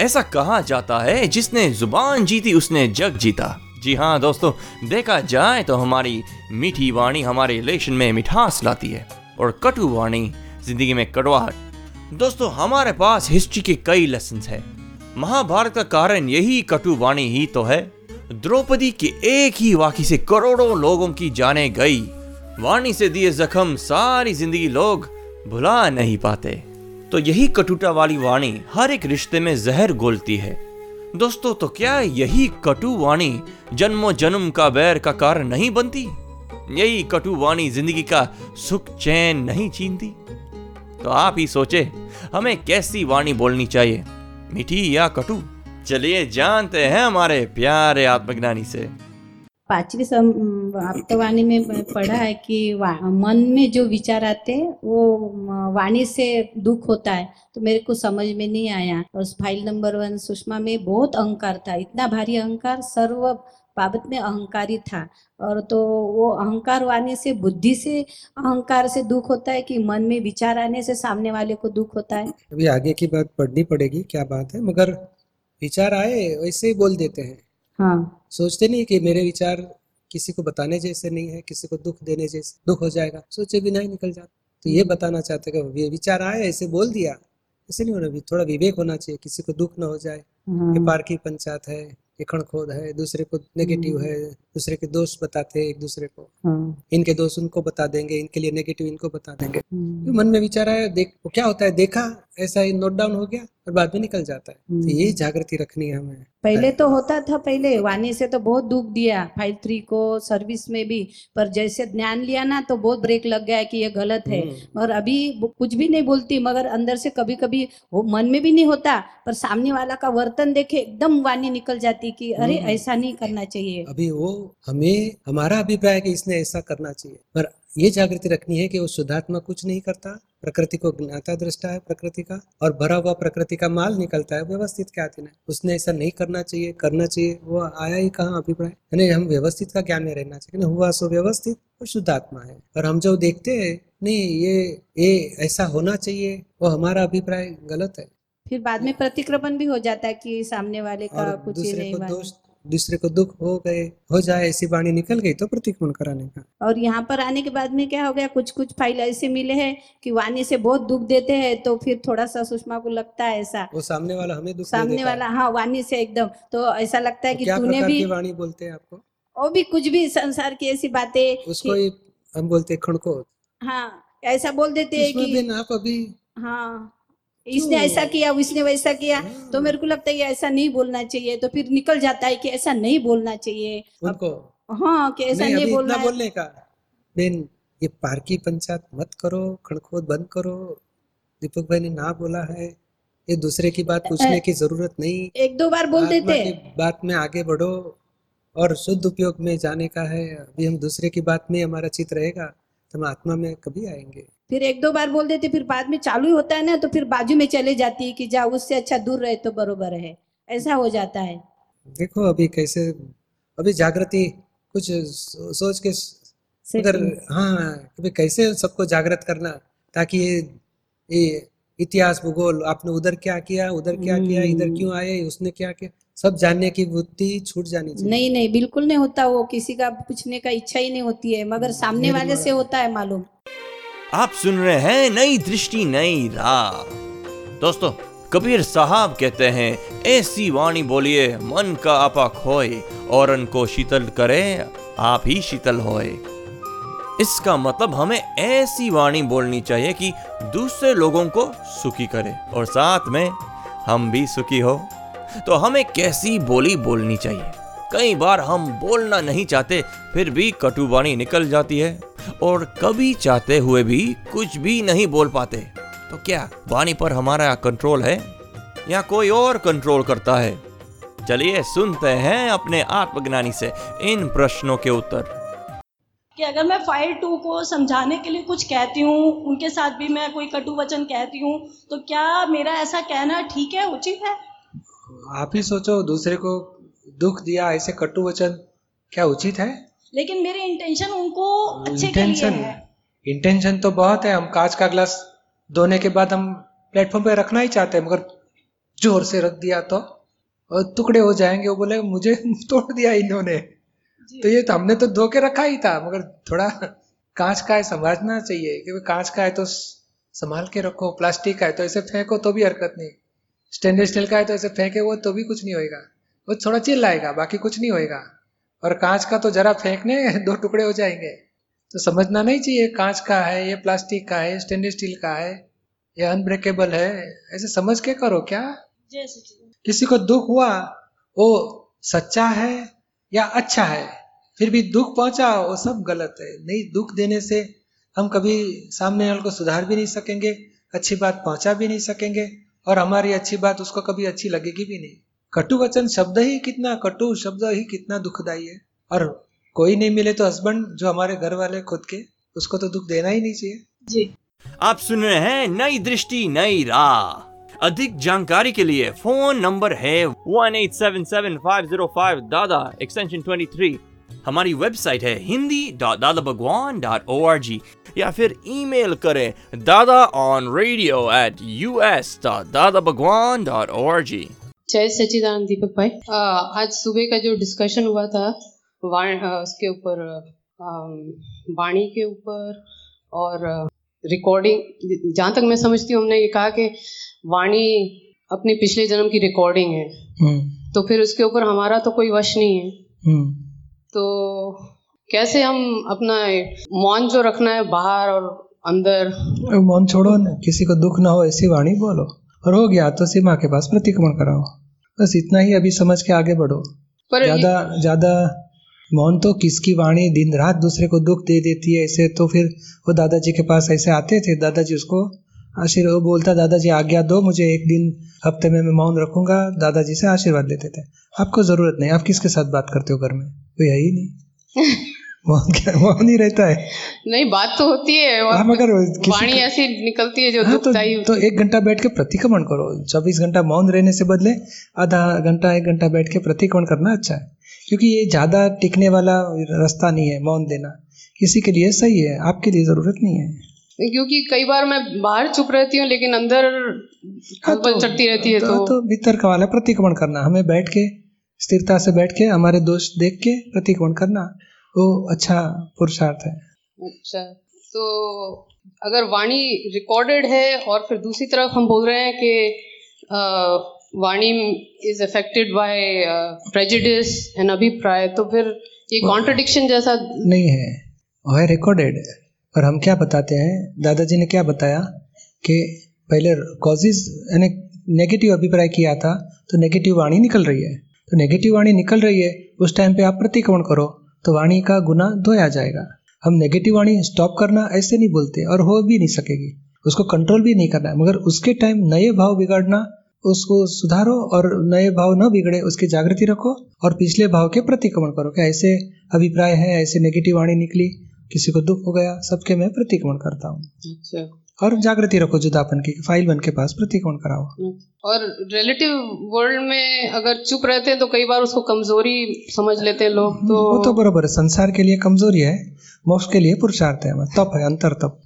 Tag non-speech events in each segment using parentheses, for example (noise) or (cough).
ऐसा कहा जाता है जिसने ज़ुबान जीती, उसने जग जीता। जी हाँ दोस्तों, देखा जाए तो हमारी मीठी वाणी हमारे रिलेशन में मिठास लाती है और कटु वाणी ज़िंदगी में कड़वाहट। दोस्तों, हमारे पास हिस्ट्री के कई लेसन है। महाभारत का कारण यही कटु वाणी ही तो है। द्रौपदी के एक ही वाक्य से करोड़ों लोगों की जाने गई। वाणी से दिए जख्म सारी ज़िंदगी लोग भुला नहीं पाते। तो यही कटुता वाली वाणी हर एक रिश्ते में जहर घोलती है। दोस्तों तो क्या यही कटु वाणी जन्मों जन्म का बैर का कारण नहीं बनती? यही कटु वाणी ज़िंदगी का सुख चैन नहीं छीनती? तो आप ही सोचे, हमें कैसी वाणी बोलनी चाहिए, मीठी या कटु? चलिए जानते हैं हमारे प्यारे आत्मज्ञानी से। पांचवी आप्तवाणी में पढ़ा है कि मन में जो विचार आते हैं, वो वाणी से दुख होता है। तो मेरे को समझ में नहीं आया। और फ़ाइल नंबर वन सुषमा में बहुत अहंकार था। इतना भारी अहंकार सर्व बाबत में अहंकारी था। और तो वो अहंकार वाणी से, बुद्धि से अहंकार से दुख होता है कि मन में विचार आने से सामने वाले को दुख होता है? अभी आगे की बात पढ़नी पड़ेगी, क्या बात है? मगर विचार आए, वैसे ही बोल देते हैं। हाँ। सोचते नहीं कि मेरे विचार किसी को बताने जैसे नहीं है किसी को दुख देने जैसे दुख हो जाएगा। सोचे भी नहीं निकल जाता। तो ये बताना चाहते कि विचार आए ऐसे बोल दिया। ऐसे नहीं होना भी थोड़ा विवेक होना चाहिए किसी को दुख ना हो जाए। ये हाँ पार पंचायत है ये खड़खोद है दूसरे को नेगेटिव है। दूसरे के दोष बताते हैं एक दूसरे को। हाँ। इनके दोष उनको बता देंगे इनके लिए नेगेटिव इनको बता देंगे। मन में विचार आया देख क्या होता है देखा ऐसा ही नोट डाउन हो गया और बाद में निकल जाता है तो हम्म। यही जागृति रखनी है हमें पहले तो होता था पहले वाणी से तो बहुत दुख दिया फाइव थ्री को सर्विस में भी पर जैसे ज्ञान लिया ना तो बहुत ब्रेक लग गया कि ये गलत है हम्म। और अभी कुछ भी नहीं बोलती मगर अंदर से कभी कभी मन में भी नहीं होता पर सामने वाला का वर्तन देखे एकदम वाणी निकल जाती कि अरे हम्म। ऐसा नहीं करना चाहिए अभी वो हमें हमारा अभिप्राय है कि इसने ऐसा करना चाहिए पर ये जागृति रखनी है कि वो शुद्धात्मा कुछ नहीं करता प्रकृति को ज्ञाता दृष्टा है प्रकृति का और भरा हुआ प्रकृति का माल निकलता है व्यवस्थित क्या है? उसने ऐसा नहीं करना चाहिए करना चाहिए वो आया ही कहाँ अभिप्राय? यानी हम व्यवस्थित का ज्ञान में रहना चाहिए हुआ सो व्यवस्थित और शुद्धात्मा है। और हम जो देखते हैं नहीं ये ये ऐसा होना चाहिए वो हमारा अभिप्राय गलत है। फिर बाद में प्रतिक्रमण भी हो जाता है कि सामने वाले का कुछ दूसरे नहीं को दोष दूसरे को दुख हो गए हो जाए ऐसी वाणी निकल गई तो प्रतिक्रमण कराने का। और यहाँ पर आने के बाद में क्या हो गया कुछ कुछ फ़ाइल ऐसे मिले हैं कि वाणी से बहुत दुख देते हैं तो फिर थोड़ा सा सुषमा को लगता है ऐसा। वो सामने वाला हमें दुख सामने वाला हाँ वाणी से एकदम तो ऐसा लगता है तो कि तूने भी वाणी बोलते हैं आपको? वो भी कुछ भी संसार की ऐसी बातें उसको हम बोलते खड़को हाँ ऐसा बोल देते है कि आप अभी हाँ। इसने ऐसा किया उसने वैसा किया। तो मेरे को लगता है ये ऐसा नहीं बोलना चाहिए। तो फिर निकल जाता है कि ऐसा नहीं बोलना चाहिए। उनको? हाँ कि ऐसा नहीं नहीं, बोलना इतना बोलने का। बेन ये पार की पंचायत मत करो खड़खोद बंद करो। दीपक भाई ने ना बोला है। ये दूसरे की बात पूछने की ज़रूरत नहीं। एक दो बार बोल देते। बात में आगे बढ़ो और शुद्ध उपयोग में जाने का है। अभी हम दूसरे की बात में हमारा चित रहेगा तो हम आत्मा में कभी आएँगे। फिर एक दो बार बोल देते फिर बाद में चालू ही होता है ना तो फिर बाजू में चले जाती है कि जा उससे अच्छा दूर रहे तो बरोबर है। ऐसा हो जाता है। देखो अभी कैसे अभी जागृति कुछ सोच के अगर हाँ कि कैसे सबको जागृत करना ताकि ये ये इतिहास भूगोल आपने उधर क्या किया उधर क्या किया इधर हम्म। क्यों आए उसने क्या किया सब जानने की बुद्धि छूट जानी चाहिए। नहीं नहीं बिल्कुल नहीं होता वो किसी का पूछने का इच्छा ही नहीं होती है मगर सामने वाले से होता है मालूम। आप सुन रहे हैं नई दृष्टि, नई राह। दोस्तों, कबीर साहब कहते हैं, ऐसी वाणी बोलिए, मन का आपा खोए और उनको शीतल करे, आप ही शीतल होए। इसका मतलब हमें ऐसी वाणी बोलनी चाहिए कि दूसरे लोगों को सुखी करे और साथ में हम भी सुखी हो। तो हमें कैसी बोली बोलनी चाहिए? कई बार हम बोलना नहीं चाहते, फिर भी कटु कटुवाणी निकल जाती है। और कभी चाहते हुए भी कुछ भी नहीं बोल पाते। तो क्या वाणी पर हमारा कंट्रोल है? या कोई और कंट्रोल करता है? चलिए सुनते हैं अपने आत्मज्ञानी से इन प्रश्नों के उत्तर। कि अगर मैं फ़ाइल टू को समझाने के लिए कुछ कहती हूँ उनके साथ भी मैं कोई कटु वचन कहती हूँ तो क्या मेरा ऐसा कहना ठीक है उचित है? आप ही सोचो दूसरे को दुख दिया ऐसे कटु वचन क्या उचित है? लेकिन मेरे इंटेंशन उनको अच्छे के लिए है। इंटेंशन तो बहुत है। हम कांच का ग्लास धोने के बाद हम प्लेटफॉर्म पे रखना ही चाहते हैं मगर ज़ोर से रख दिया तो और टुकड़े हो जाएँगे। वो बोले मुझे (laughs) तोड़ दिया इन्होंने। तो ये तो हमने तो धो के रखा ही था मगर थोड़ा कांच का है समझना चाहिए। क्योंकि कांच का है तो संभाल के रखो। प्लास्टिक का है तो ऐसे फेंको तो भी हरकत नहीं। स्टेनलेस स्टील का है तो ऐसे फेंके वो तो भी कुछ नहीं होएगा। वो थोड़ा चिल्लाएगा बाकी कुछ नहीं होएगा। और कांच का तो जरा फेंकने (laughs) दो टुकड़े हो जाएँगे। तो समझना नहीं चाहिए कांच का है ये प्लास्टिक का है स्टेनलेस स्टील का है ये अनब्रेकेबल है। ऐसे समझ के करो क्या? किसी को दुख हुआ वो सच्चा है या अच्छा है फिर भी दुख पहुँचा वो सब गलत है। नहीं दुख देने से हम कभी सामने वाले को सुधार भी नहीं सकेंगे अच्छी बात पहुँचा भी नहीं सकेंगे और हमारी अच्छी बात उसको कभी अच्छी लगेगी भी नहीं। कटु वचन शब्द ही कितना कटु शब्द ही कितना दुखदाई है। और कोई नहीं मिले तो हस्बैंड जो हमारे घर वाले खुद के उसको तो दुख देना ही नहीं चाहिए। जी। आप सुन रहे हैं नई दृष्टि नई राह। अधिक जानकारी के लिए फ़ोन नंबर है one eight seven seven five zero five Dada extension twenty three हमारी वेबसाइट है Hindi dot Dada Bhagwan dot O R G या फिर ईमेल करें Dada on radio at U S dot Dada Bhagwan dot O R G जय सच्चिदानंद दीपक भाई। अ, आज सुबह का जो डिस्कशन हुआ था वाण उसके ऊपर वाणी के ऊपर और रिकॉर्डिंग जहाँ तक मैं समझती हूँ हमने ये कहा कि वाणी अपने पिछले जन्म की रिकॉर्डिंग है। तो फिर उसके ऊपर हमारा तो कोई वश नहीं है। तो कैसे हम अपना मौन जो रखना है बाहर और अंदर? मौन छोड़ो ना किसी को दुख ना हो ऐसी वाणी बोलो। और हो गया तो सीमा के पास प्रतिक्रमण कराओ। बस इतना ही अभी समझ के आगे बढ़ो। ज़्यादा ज़्यादा मौन तो किसकी वाणी दिन रात दूसरे को दुख दे देती है ऐसे तो फिर वो दादाजी के पास ऐसे आते थे दादाजी उसको आशीर्वाद बोलता दादाजी आज्ञा दो मुझे एक दिन हफ़्ते में मैं मौन रखूँगा। दादाजी से आशीर्वाद लेते थे। आपको ज़रूरत नहीं आप किसके साथ बात करते हो घर में? कोई है ही नहीं। (laughs) मौन क्या मौन ही रहता है? नहीं बात तो होती है हाँ, मगर वाणी ऐसी निकलती है जो हाँ, तो, तो एक घंटा बैठ के प्रतिक्रमण करो। चौबीस घंटा मौन रहने से बदले आधा घंटा एक घंटा बैठ के प्रतिक्रमण करना अच्छा है। क्योंकि ये ज़्यादा टिकने वाला रास्ता नहीं है मौन देना। किसी के लिए सही है आपके लिए ज़रूरत नहीं है। क्योंकि कई बार मैं बाहर चुप रहती हूँ लेकिन अंदर हाँ, खलबल चढ़ती रहती है तो, तो तो भीतर का वाला प्रतिक्रमण करना हमें बैठ के स्थिरता से बैठ के हमारे दोष देख के प्रतिक्रमण करना। वो अच्छा पुरुषार्थ है। अच्छा तो अगर वाणी रिकॉर्डेड है और फिर दूसरी तरफ़ हम बोल रहे हैं कि वाणी is affected by prejudice and अभिप्राय तो फिर ये कॉन्ट्रडिक्शन जैसा नहीं है वो है रिकॉर्डेड और हम क्या बताते हैं दादाजी ने क्या बताया कि पहले कॉजेज यानी नेगेटिव अभिप्राय किया था तो नेगेटिव वाणी निकल रही है। तो नेगेटिव वाणी निकल रही है उस टाइम पे आप प्रतिक्रमण करो तो वाणी का गुना धोया जाएगा। हम नेगेटिव वाणी स्टॉप करना ऐसे नहीं बोलते और हो भी नहीं सकेगी। उसको कंट्रोल भी नहीं करना है, मगर उसके टाइम नए भाव बिगाड़ना, उसको सुधारो और नए भाव न बिगड़े, उसकी जागृति रखो और पिछले भाव के प्रतिक्रमण करो। कि ऐसे अभिप्राय है? ऐसे नेगेटिव वाणी निकली? किसी को दुख हो गया, सबके मैं प्रतिक्रमण करता हूँ। अच्छा। और जागृति रखो जुदापन की फ़ाइल बन के पास प्रतिकोण कराओ। और रिलेटिव वर्ल्ड में अगर चुप रहते हैं तो कई बार उसको कमज़ोरी समझ लेते हैं लोग तो वो तो बरोबर है संसार के लिए कमज़ोरी है मोक्ष के लिए पुरुषार्थ है तप है अंतर तप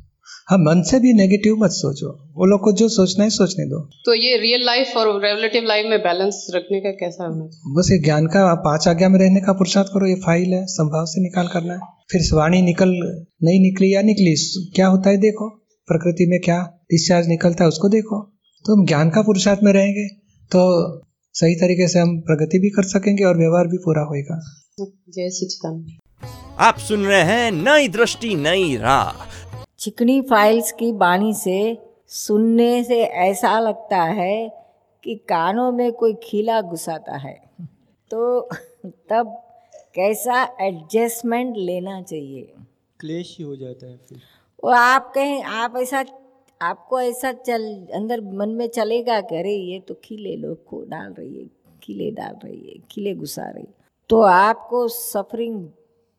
हाँ मन से भी नेगेटिव मत सोचो वो लोग को जो सोचना है सोचने दो। तो ये रियल लाइफ और रिलेटिव लाइफ में बैलेंस रखने का कैसा चाहिए बस ये ज्ञान का पाँच आज्ञा में रहने का पुरुषार्थ करो ये फ़ाइल है संभाव से निकाल करना है। फिर वाणी निकल नहीं निकली या निकली क्या होता है देखो। प्रकृति में क्या डिस्चार्ज निकलता है उसको देखो। तो हम ज्ञान का पुरुषार्थ में रहेंगे तो सही तरीके से हम प्रगति भी कर सकेंगे और व्यवहार भी पूरा होगा जय सचिदानंद आप सुन रहे हैं नई दृष्टि नई राह। चिकनी फाइल्स की बाणी से सुनने से ऐसा लगता है कि कानों में कोई खीला घुसाता है। तो तब कैसा एडजस्टमेंट लेना चाहिए? क्लेश ही हो जाता है फिर। वो आप कहें आप ऐसा आपको ऐसा चल अंदर मन में चलेगा कि अरे ये तो खिले लोग को डाल रही है खिले डाल रही है खिले घुसा रही है। तो आपको सफरिंग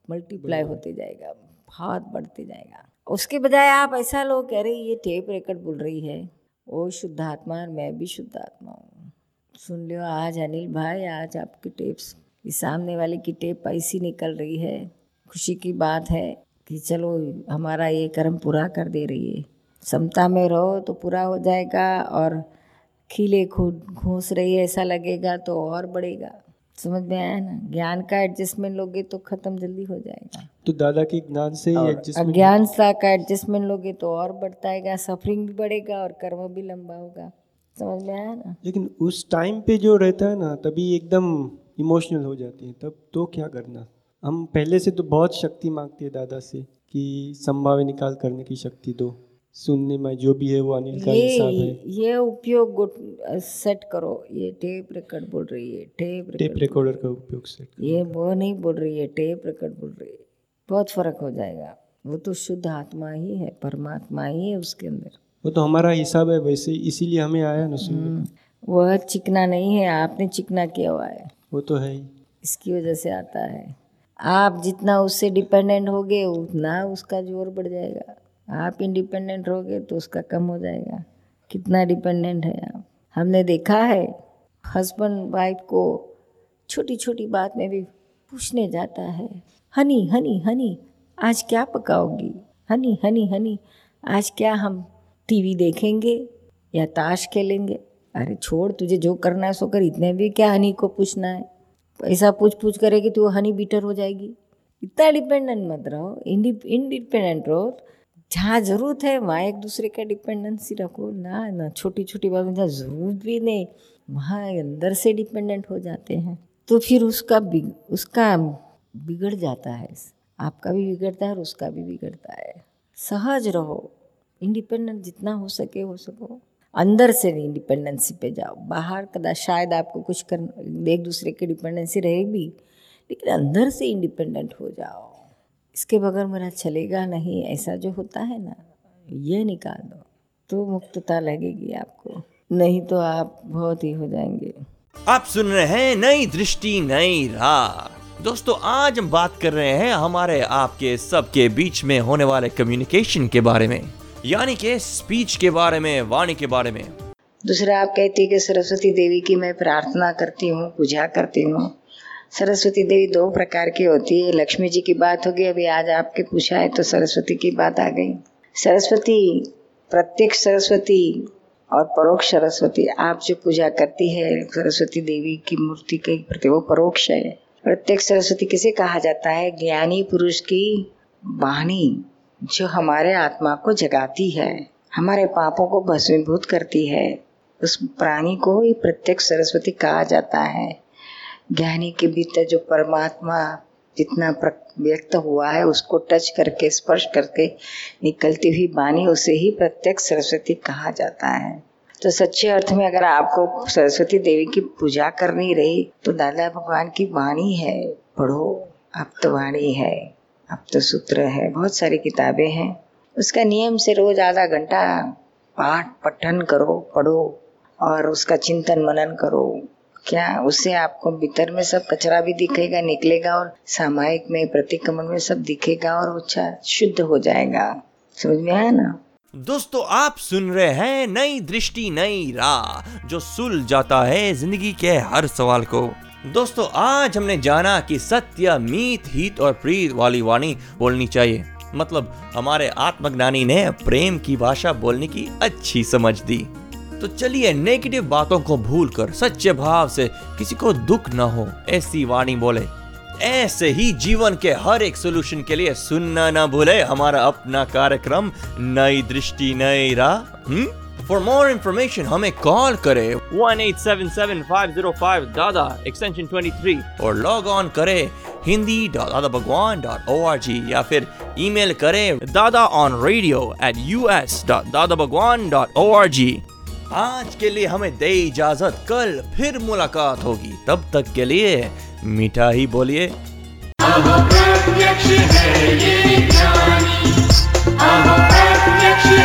मल्टीप्लाई होते जाएगा बहुत बढ़ते जाएगा। उसके बजाय आप ऐसा लोग कह रहे ये टेप रिकॉर्ड बोल रही है वो शुद्ध आत्मा और मैं भी शुद्ध आत्मा हूँ। सुन लियो आज अनिल भाई आज आपकी टेप्स इस सामने वाले की टेप ऐसी निकल रही है खुशी की बात है। कि चलो हमारा ये कर्म पूरा कर दे रही है। समता में रहो तो पूरा हो जाएगा और खिले खुद घूस रही है ऐसा लगेगा तो और बढ़ेगा। समझ में आया ना? ज्ञान का एडजस्टमेंट लोगे तो खत्म जल्दी हो जाएगा। तो दादा के ज्ञान से ही एडजस्टमेंट अज्ञानता का एडजस्टमेंट लोगे तो और बढ़ता आएगा सफरिंग भी बढ़ेगा और कर्म भी लंबा होगा। समझ में आया ना? लेकिन उस टाइम पे जो रहता है ना तभी एकदम इमोशनल हो जाती है। तब तो क्या करना? हम पहले से तो बहुत शक्ति मांगते हैं दादा से कि संभाव्य निकाल करने की शक्ति दो। सुनने में जो भी है वो अनिल का हिसाब है। ये उपयोग सेट करो। ये टेप रिकॉर्ड बोल रही है। टेप टेप रिकॉर्डर का उपयोग से ये वो नहीं बोल रही है। टेप रिकॉर्ड बोल रही है। बहुत फ़र्क हो जाएगा। वो तो शुद्ध आत्मा ही है परमात्मा ही है उसके अंदर। वो तो हमारा हिसाब है वैसे इसीलिए हमें आया ना हम्म, वह चिकना नहीं है आपने चिकना किया हुआ है। वो तो है ही। इसकी वजह से आता है। आप जितना उससे डिपेंडेंट होगे, उतना उसका ज़ोर बढ़ जाएगा। आप इंडिपेंडेंट रहोगे तो उसका कम हो जाएगा। कितना डिपेंडेंट है आप? हमने देखा है हस्बैंड वाइफ को छोटी छोटी बात में भी पूछने जाता है, हनी हनी हनी, आज क्या पकाओगी? हनी हनी हनी, आज क्या हम टीवी देखेंगे या ताश खेलेंगे? अरे छोड़, तुझे जो करना है सो कर, इतने भी क्या हनी को पूछना है? ऐसा पूछ पूछ करेगी तो वो हनी बीटर हो जाएगी। इतना डिपेंडेंट मत रहो इंडिपेंडेंट रहो। जहाँ ज़रूरत है, वहाँ एक दूसरे का डिपेंडेंसी रखो। ना ना छोटी छोटी बातों जहाँ ज़रूरत भी नहीं, वहाँ अंदर से डिपेंडेंट हो जाते हैं। तो फिर उसका बिग, उसका बिगड़ जाता है। आपका भी बिगड़ता है और उसका भी बिगड़ता है। सहज रहो। इंडिपेंडेंट जितना हो सके, हो सको। अंदर से नहीं डिपेंडेंसी पे जाओ। बाहर कदा शायद आपको कुछ कर, एक दूसरे की डिपेंडेंसी रहेगी, लेकिन अंदर से इंडिपेंडेंट हो जाओ। इसके बगैर मेरा चलेगा नहीं, ऐसा जो होता है ना, ये निकाल दो। तो मुक्तता लगेगी आपको, नहीं तो आप बहुत ही हो जाएँगे। आप सुन रहे हैं नई दृष्टि, नई राह। दोस्तों, आज हम बात कर रहे हैं हमारे आपके, सबके बीच में होने वाले कम्युनिकेशन के बारे में। यानी कि स्पीच के बारे में, वाणी के बारे में। दूसरा आप कहती है कि सरस्वती देवी की मैं प्रार्थना करती हूँ, पूजा करती हूँ। सरस्वती देवी दो प्रकार की होती है। लक्ष्मी जी की बात होगी, अभी आज आपके पूछा है तो सरस्वती की बात आ गई। सरस्वती प्रत्यक्ष सरस्वती और परोक्ष सरस्वती, आप जो पूजा करती है, सरस्वती देवी की मूर्ति के प्रति वो परोक्ष है। प्रत्यक्ष सरस्वती किसे कहा जाता है? ज्ञानी पुरुष की वाणी। जो हमारे आत्मा को जगाती है, हमारे पापों को भस्मीभूत करती है, उस प्राणी को ही प्रत्यक्ष सरस्वती कहा जाता है। ज्ञानी के भीतर जो परमात्मा जितना व्यक्त हुआ है, उसको टच करके, स्पर्श करके निकलती हुई वाणी, उसे ही प्रत्यक्ष सरस्वती कहा जाता है। तो सच्चे अर्थ में अगर आपको सरस्वती देवी की पूजा करनी रही तो दादा भगवान की वाणी है, पढ़ो अब तो वाणी है। अब तो सूत्र है, बहुत सारी किताबें हैं। उसका नियम से रोज आधा घंटा पाठ पठन करो, पढ़ो और उसका चिंतन मनन करो। क्या उससे आपको भीतर में सब कचरा भी दिखेगा, निकलेगा और सामायिक में, प्रतिक्रमण में सब दिखेगा और अच्छा शुद्ध हो जाएगा। समझ में आया ना? दोस्तों, आप सुन रहे हैं नई दृष्टि, नई राह, जो सुल जाता है ज़िंदगी के हर सवाल को। दोस्तों, आज हमने जाना कि सत्य, मीत, हित और प्रीत वाली वाणी बोलनी चाहिए। मतलब हमारे आत्मज्ञानी ने प्रेम की भाषा बोलने की अच्छी समझ दी। तो चलिए नेगेटिव बातों को भूलकर, सच्चे भाव से किसी को दुख न हो, ऐसी वाणी बोले। ऐसे ही जीवन के हर एक सोल्यूशन के लिए सुनना न भूले हमारा अपना कार्यक्रम, नई दृष्टि, नई राह फॉर मोर इन्फॉर्मेशन हमें कॉल करें। One eight seven seven five zero five Dada extension twenty three और लॉग ऑन करें Hindi dot Dada Bhagwan dot O R G या फिर ईमेल करें Dada on radio at U S dot Dada Bhagwan dot O R G आज के लिए हमें दे इजाज़त कल फिर मुलाकात होगी। तब तक के लिए मीठा ही बोलिए प्रत्यक्ष है ये ज्ञानी।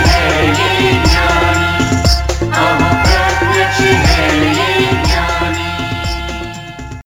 है ये